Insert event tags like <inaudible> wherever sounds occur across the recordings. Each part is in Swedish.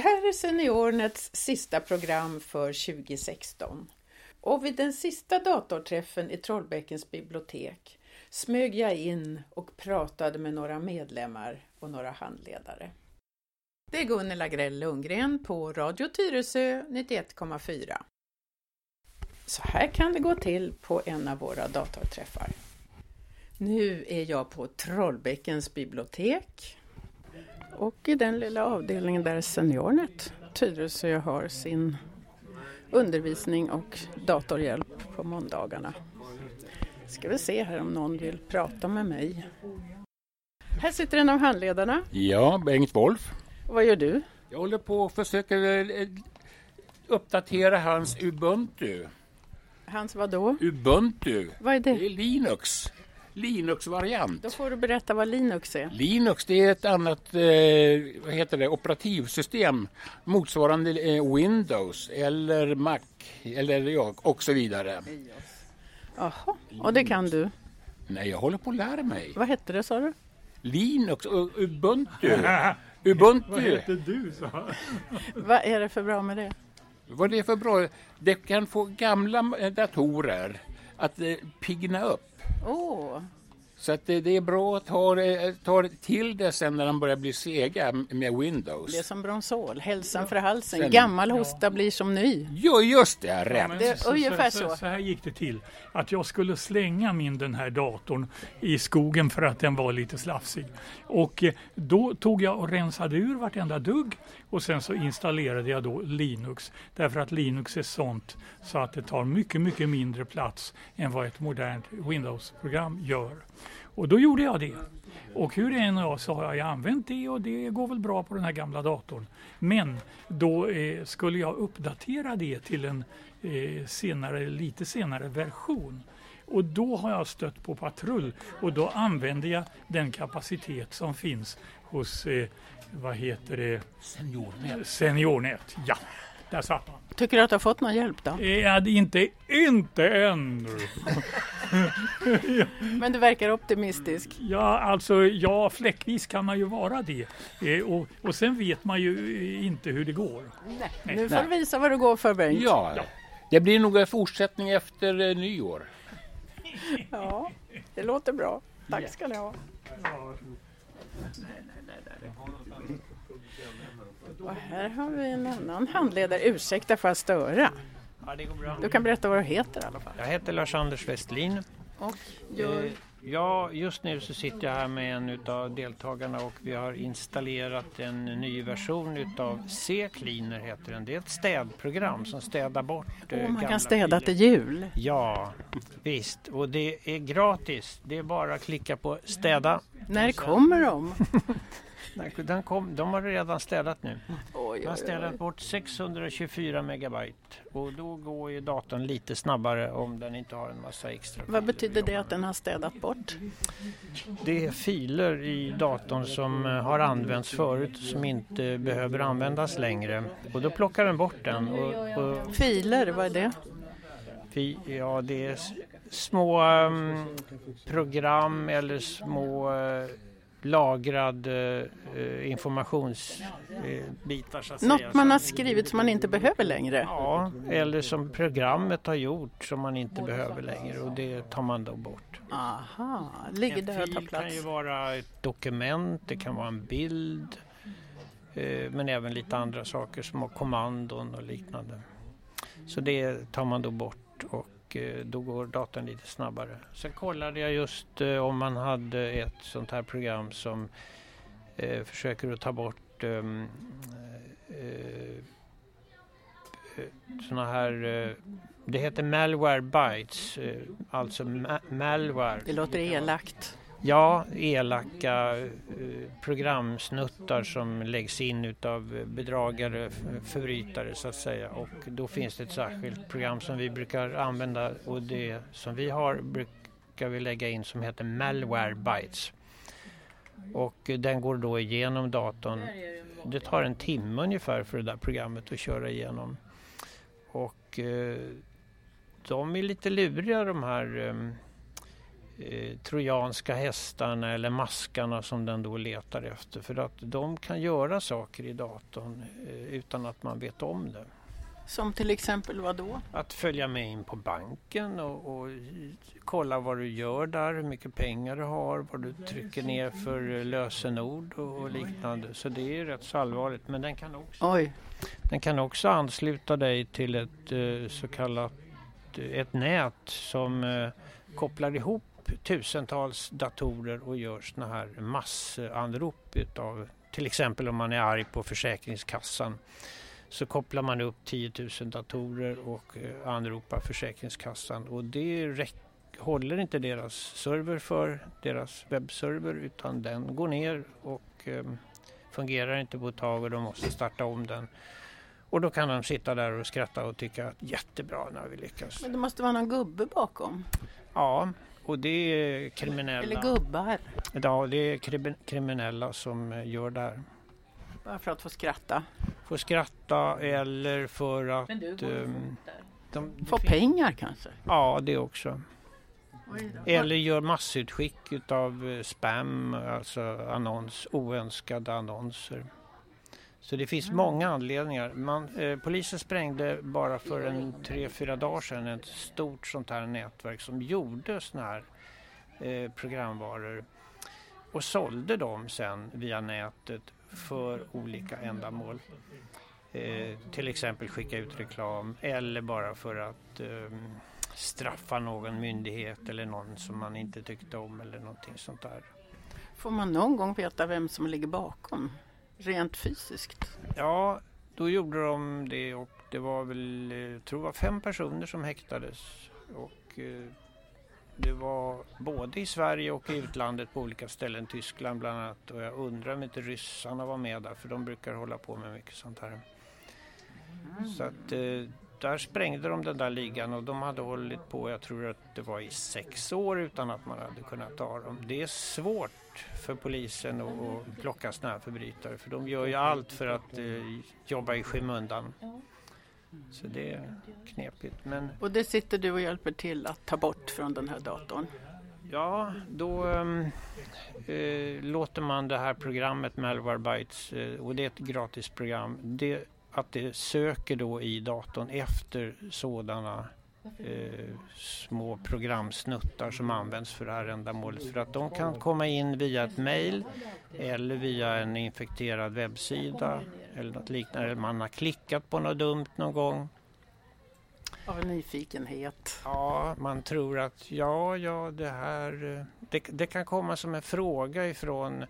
Det här är Seniornets sista program för 2016. Och vid den sista datorträffen i Trollbäckens bibliotek smög jag in och pratade med några medlemmar och några handledare. Det är Gunnela Grell Lundgren på Radio Tyresö 91,4. Så här kan det gå till på en av våra datorträffar. Nu är jag på Trollbäckens bibliotek och i den lilla avdelningen där Seniornet Tyresö har sin undervisning och datorhjälp på måndagarna. Ska vi se här om någon vill prata med mig. Här sitter en av handledarna. Ja, Bengt Wolf. Och vad gör du? Jag håller på och försöker eh, uppdatera hans Ubuntu. Hans vadå? Ubuntu. Vad är det? Det är Linux. Linux-variant. Då får du berätta vad Linux är. Linux det är ett annat eh, vad heter det, operativsystem motsvarande eh, Windows eller Mac eller ja, och så vidare. Jaha, och det kan du. Nej, jag håller på att lära mig. Vad hette det sa du? Linux och Ubuntu. <laughs> Ubuntu. Vad heter du? Så? <laughs> Vad är det för bra med det? Vad det är för bra? Det kan få gamla eh, datorer att eh, pigna upp. Åh, Så att det, det är bra att ta, det- ta till det sen när de börjar bli sega med Windows. det är som Bronsol, hälsan för halsen. Sen- Gammal hosta blir som ny. Jo, just det, rätt. men Det är ungefär så. Så här gick det till. Att jag skulle slänga min den här datorn i skogen för att den var lite slafsig. Och eh, då tog jag och rensade ur vartenda dugg och sen så installerade jag då Linux. Därför att Linux är sånt så att det tar mycket, mycket mindre plats än vad ett modernt Windows-program gör. Och då gjorde jag det. Och hur det än var så har jag använt det och det går väl bra på den här gamla datorn. Men då eh, skulle jag uppdatera det till en eh, senare, lite senare version. Och då har jag stött på patrull och då använder jag den kapacitet som finns hos, eh, vad heter det, Seniornät. Seniornet. Ja, där satt man. Tycker du att du har fått någon hjälp då? Eh, inte, inte ännu. <laughs> <laughs> Men du verkar optimistisk. Ja, alltså ja, fläckvis kan man ju vara det. Eh, och, och sen vet man ju eh, inte hur det går. Nej. Nu får du visa vad du går för Bengt. Ja, det blir nog en fortsättning efter eh, nyår. <laughs> Ja, det låter bra. Tack ska ni ha. Och här har vi en annan handledare. Ursäkta för att störa. Ja, det går bra. Du kan berätta vad du heter i alla fall. Jag heter Lars-Anders Westlin. Och Eh, Ja, just nu så sitter jag här med en utav deltagarna och vi har installerat en ny version utav C-cleaner heter den. Det är ett städprogram som städar bort eh, och man gamla kan städa filer. till jul. Ja, visst. Och det är gratis. Det är bara att klicka på städa. När kommer de? <laughs> Den- kom, de har redan städat nu. Oj, Man har städat bort 624 megabyte och då går ju datorn lite snabbare om den inte har en massa extra Vad betyder det att den har städat bort? Det är filer i datorn som eh, har använts förut som inte behöver användas längre och då plockar den bort den. Och, och Filer, vad är det? fi, ja, det är små ehm, program eller små uh, lagrad uh, informationsbitar så att säga. Något man har skrivit som man inte behöver längre. Ja, eller som programmet har gjort som man inte behöver längre och det tar man då bort. Aha, ligger En där och tar fil kan ju plats. vara ett dokument, det kan vara en bild eh, men även lite andra saker som har kommandon och liknande. Så det tar man då bort och Eh, då går datorn lite snabbare. Sen kollade jag just eh, om man hade ett sånt här program som eh, försöker att ta bort ehm, såna här det heter malware bytes, alltså ma- malware. Det låter elakt. Ja, elaka eh, programsnuttar som läggs in utav bedragare, förbrytare så att säga. Och då finns det ett särskilt program som vi brukar använda och det som vi har brukar vi lägga in som heter Malware Bytes. Och den går då igenom datorn. Det tar en timme ungefär för det där programmet att köra igenom. Och eh, de är lite luriga de här ehm, eh, trojanska hästarna eller maskarna som den då letar efter. För att de kan göra saker i datorn eh, utan att man vet om det. Som till exempel vad då? Att följa med in på banken och, och, kolla vad du gör där, hur mycket pengar du har, vad du trycker ner för lösenord och, och liknande. Så det är rätt så allvarligt. Men den kan också, Oj. den kan också ansluta dig till ett eh, så kallat ett nät som eh, kopplar ihop tusentals datorer och gör såna här massanrop utav till exempel om man är arg på Försäkringskassan så kopplar man upp 10 000 datorer och eh, anropar Försäkringskassan och det håller inte deras server för, deras webbserver utan den går ner och eh, fungerar inte på ett tag och de måste starta om den. Och då kan de sitta där och skratta och tycka att jättebra när vi lyckas. Men det måste vara någon gubbe bakom? Ja, och det är kriminella. Eller gubbar? Ja, det är kriminella som eh, gör det här. Bara för att få skratta? Få skratta eller för att... Men du, um, de, Få pengar kanske? Ja, det också. Eller gör massutskick utav eh, spam, alltså annons, oönskade annonser. Så det finns många anledningar. Man, eh, polisen sprängde bara för en tre, fyra dagar sedan ett stort sånt här nätverk som gjorde såna här eh, programvaror och sålde dem sen via nätet för olika ändamål. Eh, till exempel skicka ut reklam eller bara för att eh, straffa någon myndighet eller någon som man inte tyckte om eller någonting sånt där. Får man någon gång veta vem som ligger bakom? Rent fysiskt? Ja, då gjorde de det och det var väl, jag eh, tror var fem personer som häktades. Och eh, det var både i Sverige och i utlandet på olika ställen, Tyskland bland annat. Och jag undrar om inte ryssarna var med där för de brukar hålla på med mycket sånt här. Mm. Så att eh, där sprängde de den där ligan och de hade hållit på, jag tror att det var i sex år utan att man hade kunnat ta dem. Det är svårt för polisen att plocka sådana här förbrytare för de gör ju allt för att eh, jobba i skymundan. Så det är knepigt. Men... Och det sitter du och hjälper till att ta bort från den här datorn? Ja, då um, eh, låter man det här programmet Malwarebytes, eh, och det är ett gratis program, det att det söker då i datorn efter sådana eh, små programsnuttar som används för det här ändamålet. För att de kan komma in via ett mail eller via en infekterad webbsida eller något liknande. Eller man har klickat på något dumt någon gång. Av nyfikenhet. Ja, man tror att ja, ja, det här... Eh, det, det kan komma som en fråga ifrån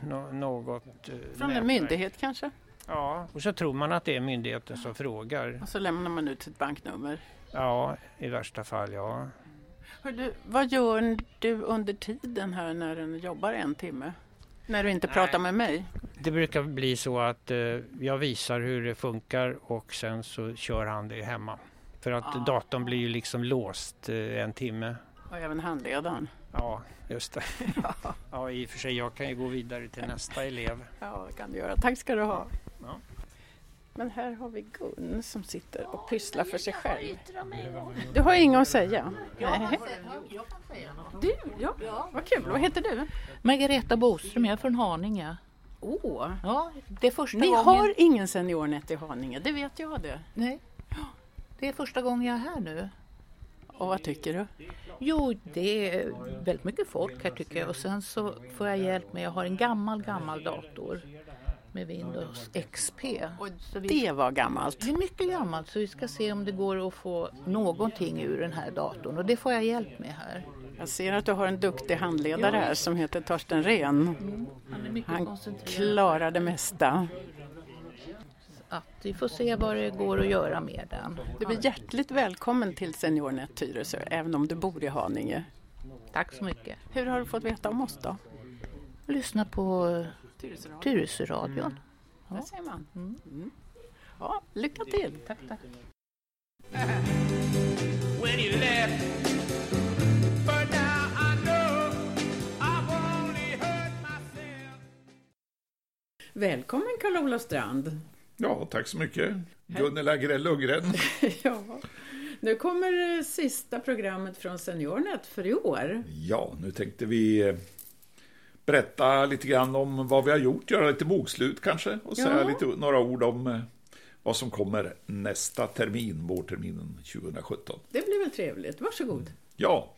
no, något... Eh, Från en myndighet kanske? Ja, och så tror man att det är myndigheten som frågar. Och så lämnar man ut sitt banknummer? Ja, i värsta fall ja. Du, vad gör du under tiden här när du jobbar en timme? När du inte Nej. pratar med mig? Det brukar bli så att eh, jag visar hur det funkar och sen så kör han det hemma. För att ja. datorn blir ju liksom låst eh, en timme. Och även handledaren? Ja, just det. <laughs> ja. ja, i och för sig, jag kan ju gå vidare till nästa elev. Ja, det kan du göra. Tack ska du ha. Ja. Men här har vi Gun som sitter och pysslar för sig själv. Du har inget att säga? Nej. Du, ja. Vad kul. Vad heter du? Margareta Boström, jag är från Haninge. Åh! Ja, det är första Ni gången... har ingen seniornet i Haninge, det vet jag det. Nej, det är första gången jag är här nu. Och vad tycker du? Jo, det är väldigt mycket folk här tycker jag och sen så får jag hjälp med, jag har en gammal, gammal dator med Windows XP. Och det var gammalt? Det är mycket gammalt så vi ska se om det går att få någonting ur den här datorn och det får jag hjälp med här. Jag ser att du har en duktig handledare här som heter Torsten Ren. Mm, han, han klarar det mesta att vi får se vad det går att göra med den. Du är hjärtligt välkommen till SeniorNet Tyresö, även om du bor i Haninge. Tack så mycket. Hur har du fått veta om oss då? Lyssna på Tyresöradion. Mm. Ja. Där ser man. Mm. Mm. Ja, lycka till! Tack, tack. Välkommen Karl-Olof Strand! Ja, tack så mycket. Gunnela Grell <laughs> ja. Nu kommer sista programmet från Seniornet för i år. Ja, nu tänkte vi eh, berätta lite grann om vad vi har gjort, göra lite bokslut kanske och säga Ja. lite, några ord om eh, vad som kommer nästa termin, vårterminen 2017. Det blir väl trevligt. Varsågod. Ja,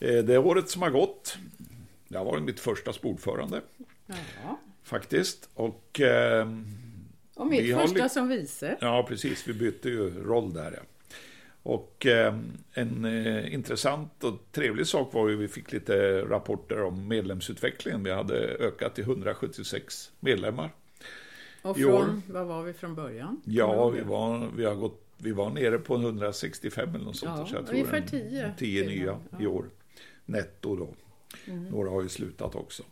eh, det året som har gått, det har varit mitt första spordförande Ja. faktiskt. Och eh, Och mitt Vi första som vice. Ja, precis. Vi bytte ju roll där. Ja. Och eh, en eh, intressant och trevlig sak var ju att vi fick lite rapporter om medlemsutvecklingen. Vi hade ökat till 176 medlemmar. Och från, vad var vi från början? Ja, vi var, vi har gått, vi var nere på 165 eller något sånt. Ja, så jag tror ungefär en- 10 10 till, nya ja. Mm. i år. Netto då. Några har ju slutat också.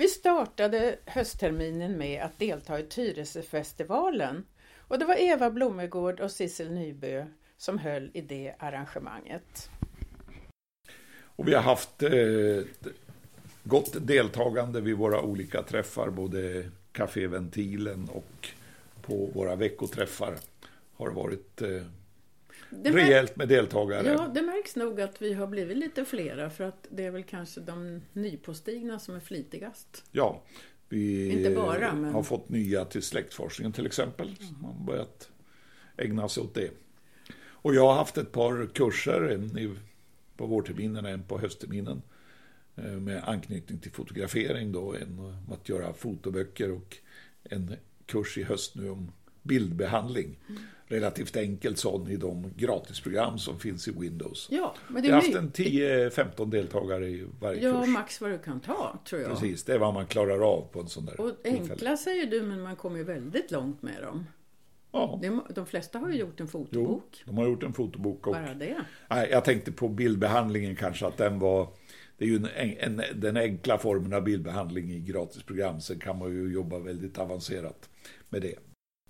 Vi startade höstterminen med att delta i Tyresöfestivalen och det var Eva Blomegård och Sissel Nybö som höll i det arrangemanget. Och vi har haft eh, gott deltagande vid våra olika träffar, både Café Ventilen och på våra veckoträffar. Har varit eh, det rejält med deltagare. Ja, det märks nog att vi har blivit lite flera för att det är väl kanske de nypåstigna som är flitigast. Ja, vi Inte bara, men- har fått nya till släktforskningen till exempel. Som har börjat ägna sig åt det. Och jag har haft ett par kurser, en i, på vårterminen och en på höstterminen. eh, Med anknytning till fotografering då, en om att göra fotoböcker och en kurs i höst nu om bildbehandling. Mm. Relativt enkelt sån i de gratisprogram som finns i Windows. Ja, men det Vi har är haft en 10-15 deltagare i varje Ja, kurs. max vad du kan ta, tror jag. Precis, det är vad man klarar av på en sån där Och tillfälle. enkla säger du, men man kommer ju väldigt långt med dem. Ja, är, de flesta har ju gjort en jo, fotobok. de har gjort en fotobok. Och, Bara det. nej, jag tänkte på bildbehandlingen kanske, att den var... Det är ju en, en, den enkla formen av bildbehandling i gratisprogram. Sen kan man ju jobba väldigt avancerat med det.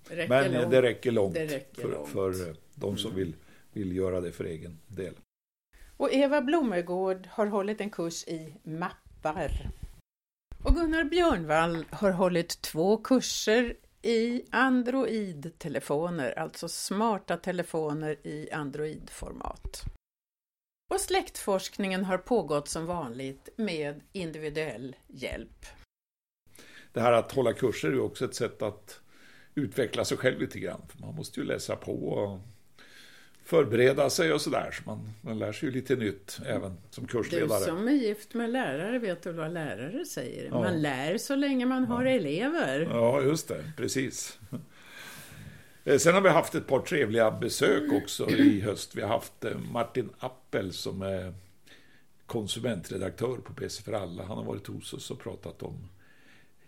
Räcker Men eh, långt. det räcker långt, Det räcker för, långt. för eh, de som vill, vill göra det för egen del. Och Eva Blomegård har hållit en kurs i mappar. Och Gunnar Björnvall har hållit två kurser i Android-telefoner, alltså smarta telefoner i Android-format. Och släktforskningen har pågått som vanligt med individuell hjälp. Det här att hålla kurser är också ett sätt att utveckla sig själv lite grann. För man måste ju läsa på och förbereda sig och sådär. Så man, man lär sig ju lite nytt även som Du kursledare. som är gift med lärare vet väl vad lärare säger? Ja. Man lär så länge man har elever. Ja, just det. Precis. Eh, Sen har vi haft ett par trevliga besök också i höst. Vi har haft eh, Martin Appel som är konsumentredaktör på PC för alla. Han har varit hos oss och pratat om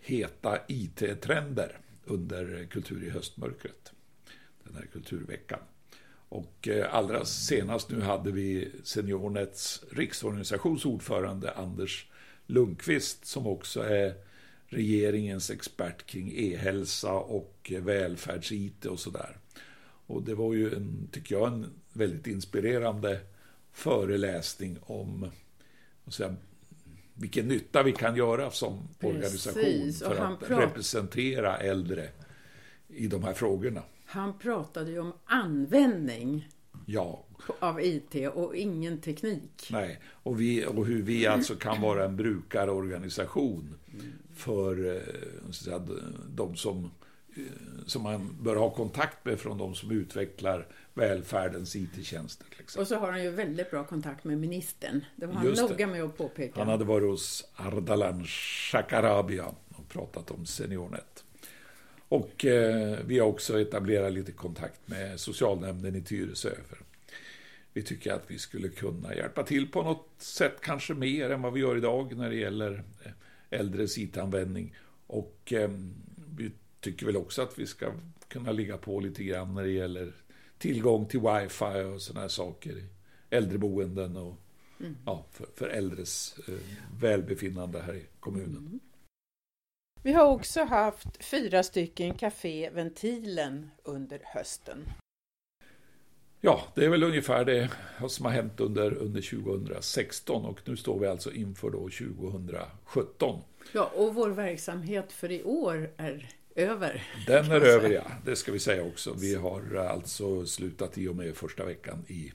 heta IT-trender under Kultur i höstmörkret. Den här kulturveckan. Och eh, allra senast nu hade vi Seniornets riksorganisations ordförande Anders Lundqvist som också är regeringens expert kring e-hälsa och eh, välfärds-IT och sådär. Och det var ju, en, tycker jag, en väldigt inspirerande föreläsning om säga, vilken nytta vi kan göra som Precis, organisation för att representera äldre i de här frågorna. Han pratade ju om användning Ja, av IT och ingen teknik. nej. Och, vi, och hur vi alltså kan vara en brukarorganisation för eh, säga, de som, eh, som man bör ha kontakt med från de som utvecklar välfärdens IT-tjänster. exempel. Och så har han ju väldigt bra kontakt med ministern. Det var han Just det. noga med att påpeka. Han hade varit hos Ardalan Shekarabi och pratat om SeniorNet. Och eh, vi har också etablerat lite kontakt med socialnämnden i Tyresö. För vi tycker att vi skulle kunna hjälpa till på något sätt, kanske mer än vad vi gör idag när det gäller eh, äldres IT-användning. Och eh, vi tycker väl också att vi ska kunna ligga på lite grann när det gäller tillgång till wifi och sådana här saker i äldreboenden och ja, för, för äldres eh, välbefinnande här i kommunen. Vi har också haft fyra stycken Café Ventilen under hösten. Ja, det är väl ungefär det som har hänt under, under 2016 och nu står vi alltså inför då 2017. Ja, och vår verksamhet för i år är över. Den är över, ja. Det ska vi säga också. Vi har alltså slutat i och med första veckan i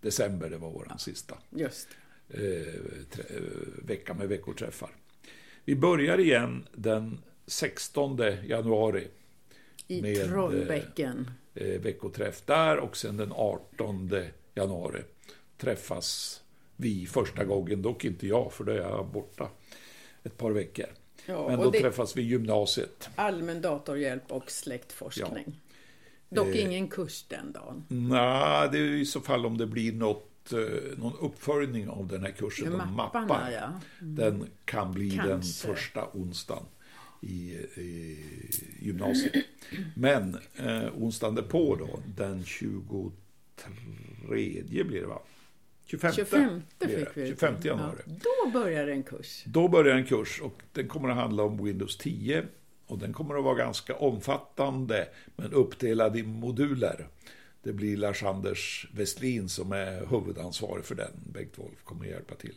december. Det var vår sista Just. eh, eh, vecka med veckoträffar. Vi börjar igen den 16 januari I Med, eh, Trollbäcken. eh, veckoträff där och sen den 18 januari träffas vi första gången, dock inte jag för då är jag borta ett par veckor. Ja, Men då träffas vi i gymnasiet. allmän datorhjälp och släktforskning. Dock Eh, ingen kurs den dagen. Nej, det är i så fall om det blir något, eh, någon uppföljning av den här kursen Mapparna, mappar. ja. Den kan bli den Kanske. första onsdagen i, i gymnasiet. Men eh, onsdagen därpå då, den 23 blir det va? 25, 25 blir fick vi. 25 januari. Ja, då börjar en kurs. Då börjar en kurs och den kommer att handla om Windows 10 och den kommer att vara ganska omfattande men uppdelad i moduler. Det blir Lars-Anders Westlin som är huvudansvarig för den. Bengt Wolf kommer att hjälpa till.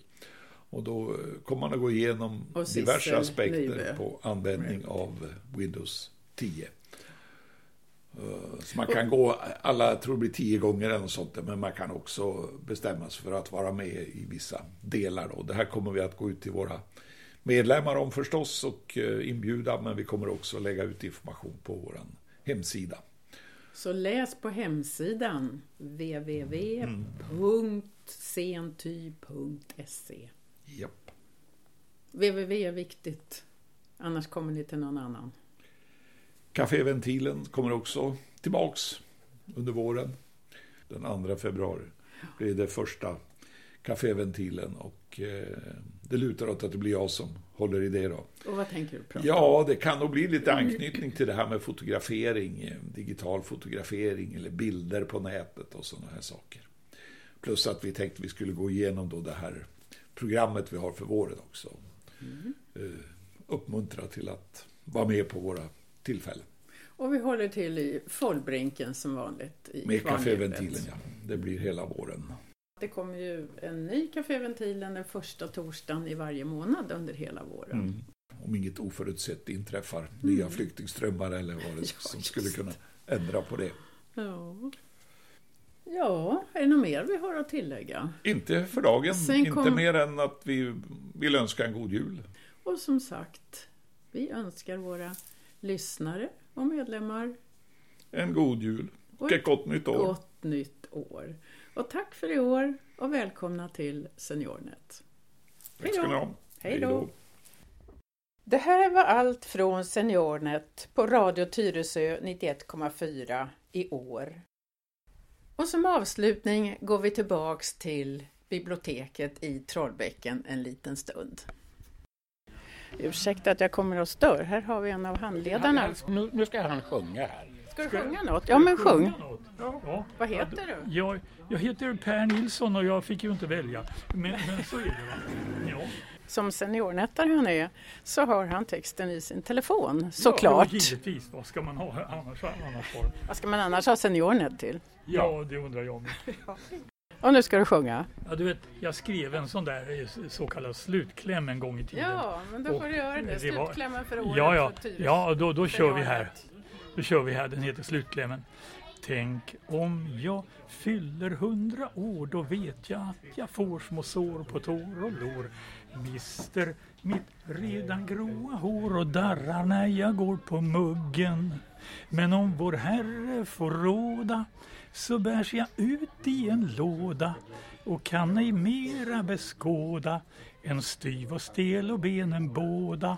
Och då eh, kommer man att gå igenom diverse aspekter Nybe. på användning av Windows 10. Eh, Så man kan gå, alla tror det blir tio gånger eller något sånt, men man kan också bestämma sig för att vara med i vissa delar. Då. Det här kommer vi att gå ut till våra medlemmar om förstås och eh, inbjuda, men vi kommer också lägga ut information på vår hemsida. Så läs på hemsidan www.senty.se Japp. www är viktigt, annars kommer ni till någon annan. Caféventilen kommer också tillbaks under våren. Den 2 februari blir det första Caféventilen och eh, det lutar åt att det blir jag som håller i det då. Och vad tänker du prata? Ja, det kan nog bli lite anknytning till det här med fotografering, eh, digital fotografering eller bilder på nätet och sådana här saker. Plus att vi tänkte vi skulle gå igenom då det här programmet vi har för våren också. Eh, Uppmuntra till att vara med på våra tillfällen. Och vi håller till i Follbrinken som vanligt. I Med Kvarnhjulet. Caféventilen, ja. Det blir hela våren. Det kommer ju en ny Caféventilen den första torsdagen i varje månad under hela våren. Mm. Om inget oförutsett inträffar, nya flyktingströmmar eller vad det <laughs> Ja, som skulle kunna ändra på det. Ja. ja, är det något mer vi har att tillägga? Inte för dagen, Sen inte kom- mer än att vi vill önska en god jul. Och som sagt, vi önskar våra lyssnare och medlemmar En god jul och Och ett gott nytt år. gott nytt år. Och tack för i år och välkomna till Seniornet. Ni ha. Hej då. Det här var allt från Seniornet på Radio Tyresö 91,4 i år. Och som avslutning går vi tillbaks till biblioteket i Trollbäcken en liten stund. Ursäkta att jag kommer och stör. Här har vi en av handledarna. Nu, nu ska han sjunga här. Ska du sjunga något? Ja, men sjung. något? Ja. Vad heter du? Jag, jag heter Per Nilsson och jag fick ju inte välja. Men, men så är det va. Ja. Som seniornättare han är så har han texten i sin telefon såklart. Ja, givetvis. Vad ska man ha annars? annars? Vad ska man annars ha seniornet till? Ja, det undrar jag med. Och nu ska du sjunga. Ja, du vet, jag skrev en sån där eh, så kallad slutkläm en gång i tiden. Ja, men då får du göra det. det var- Slutklämmen för året Ja, ja, ja då, då kör vi här. Då kör vi här, den heter Slutklämmen. Tänk om jag fyller hundra år, då vet jag att jag får små sår på tår och lår. Mister mitt redan gråa hår och darrar när jag går på muggen. Men om vår Herre får råda så bärs jag ut i en låda och kan ej mera beskåda Än styv och stel och benen båda.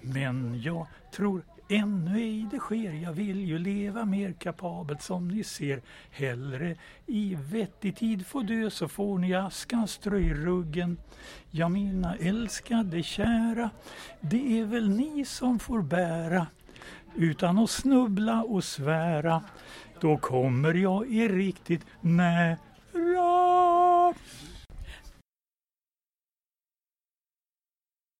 Men jag tror ännu ej det sker. Jag vill ju leva mer kapabelt som ni ser. Hellre i vettig tid få dö så får ni askan strö i ruggen. Ja, mina älskade kära, det är väl ni som får bära utan att snubbla och svära. Då kommer jag i riktigt nä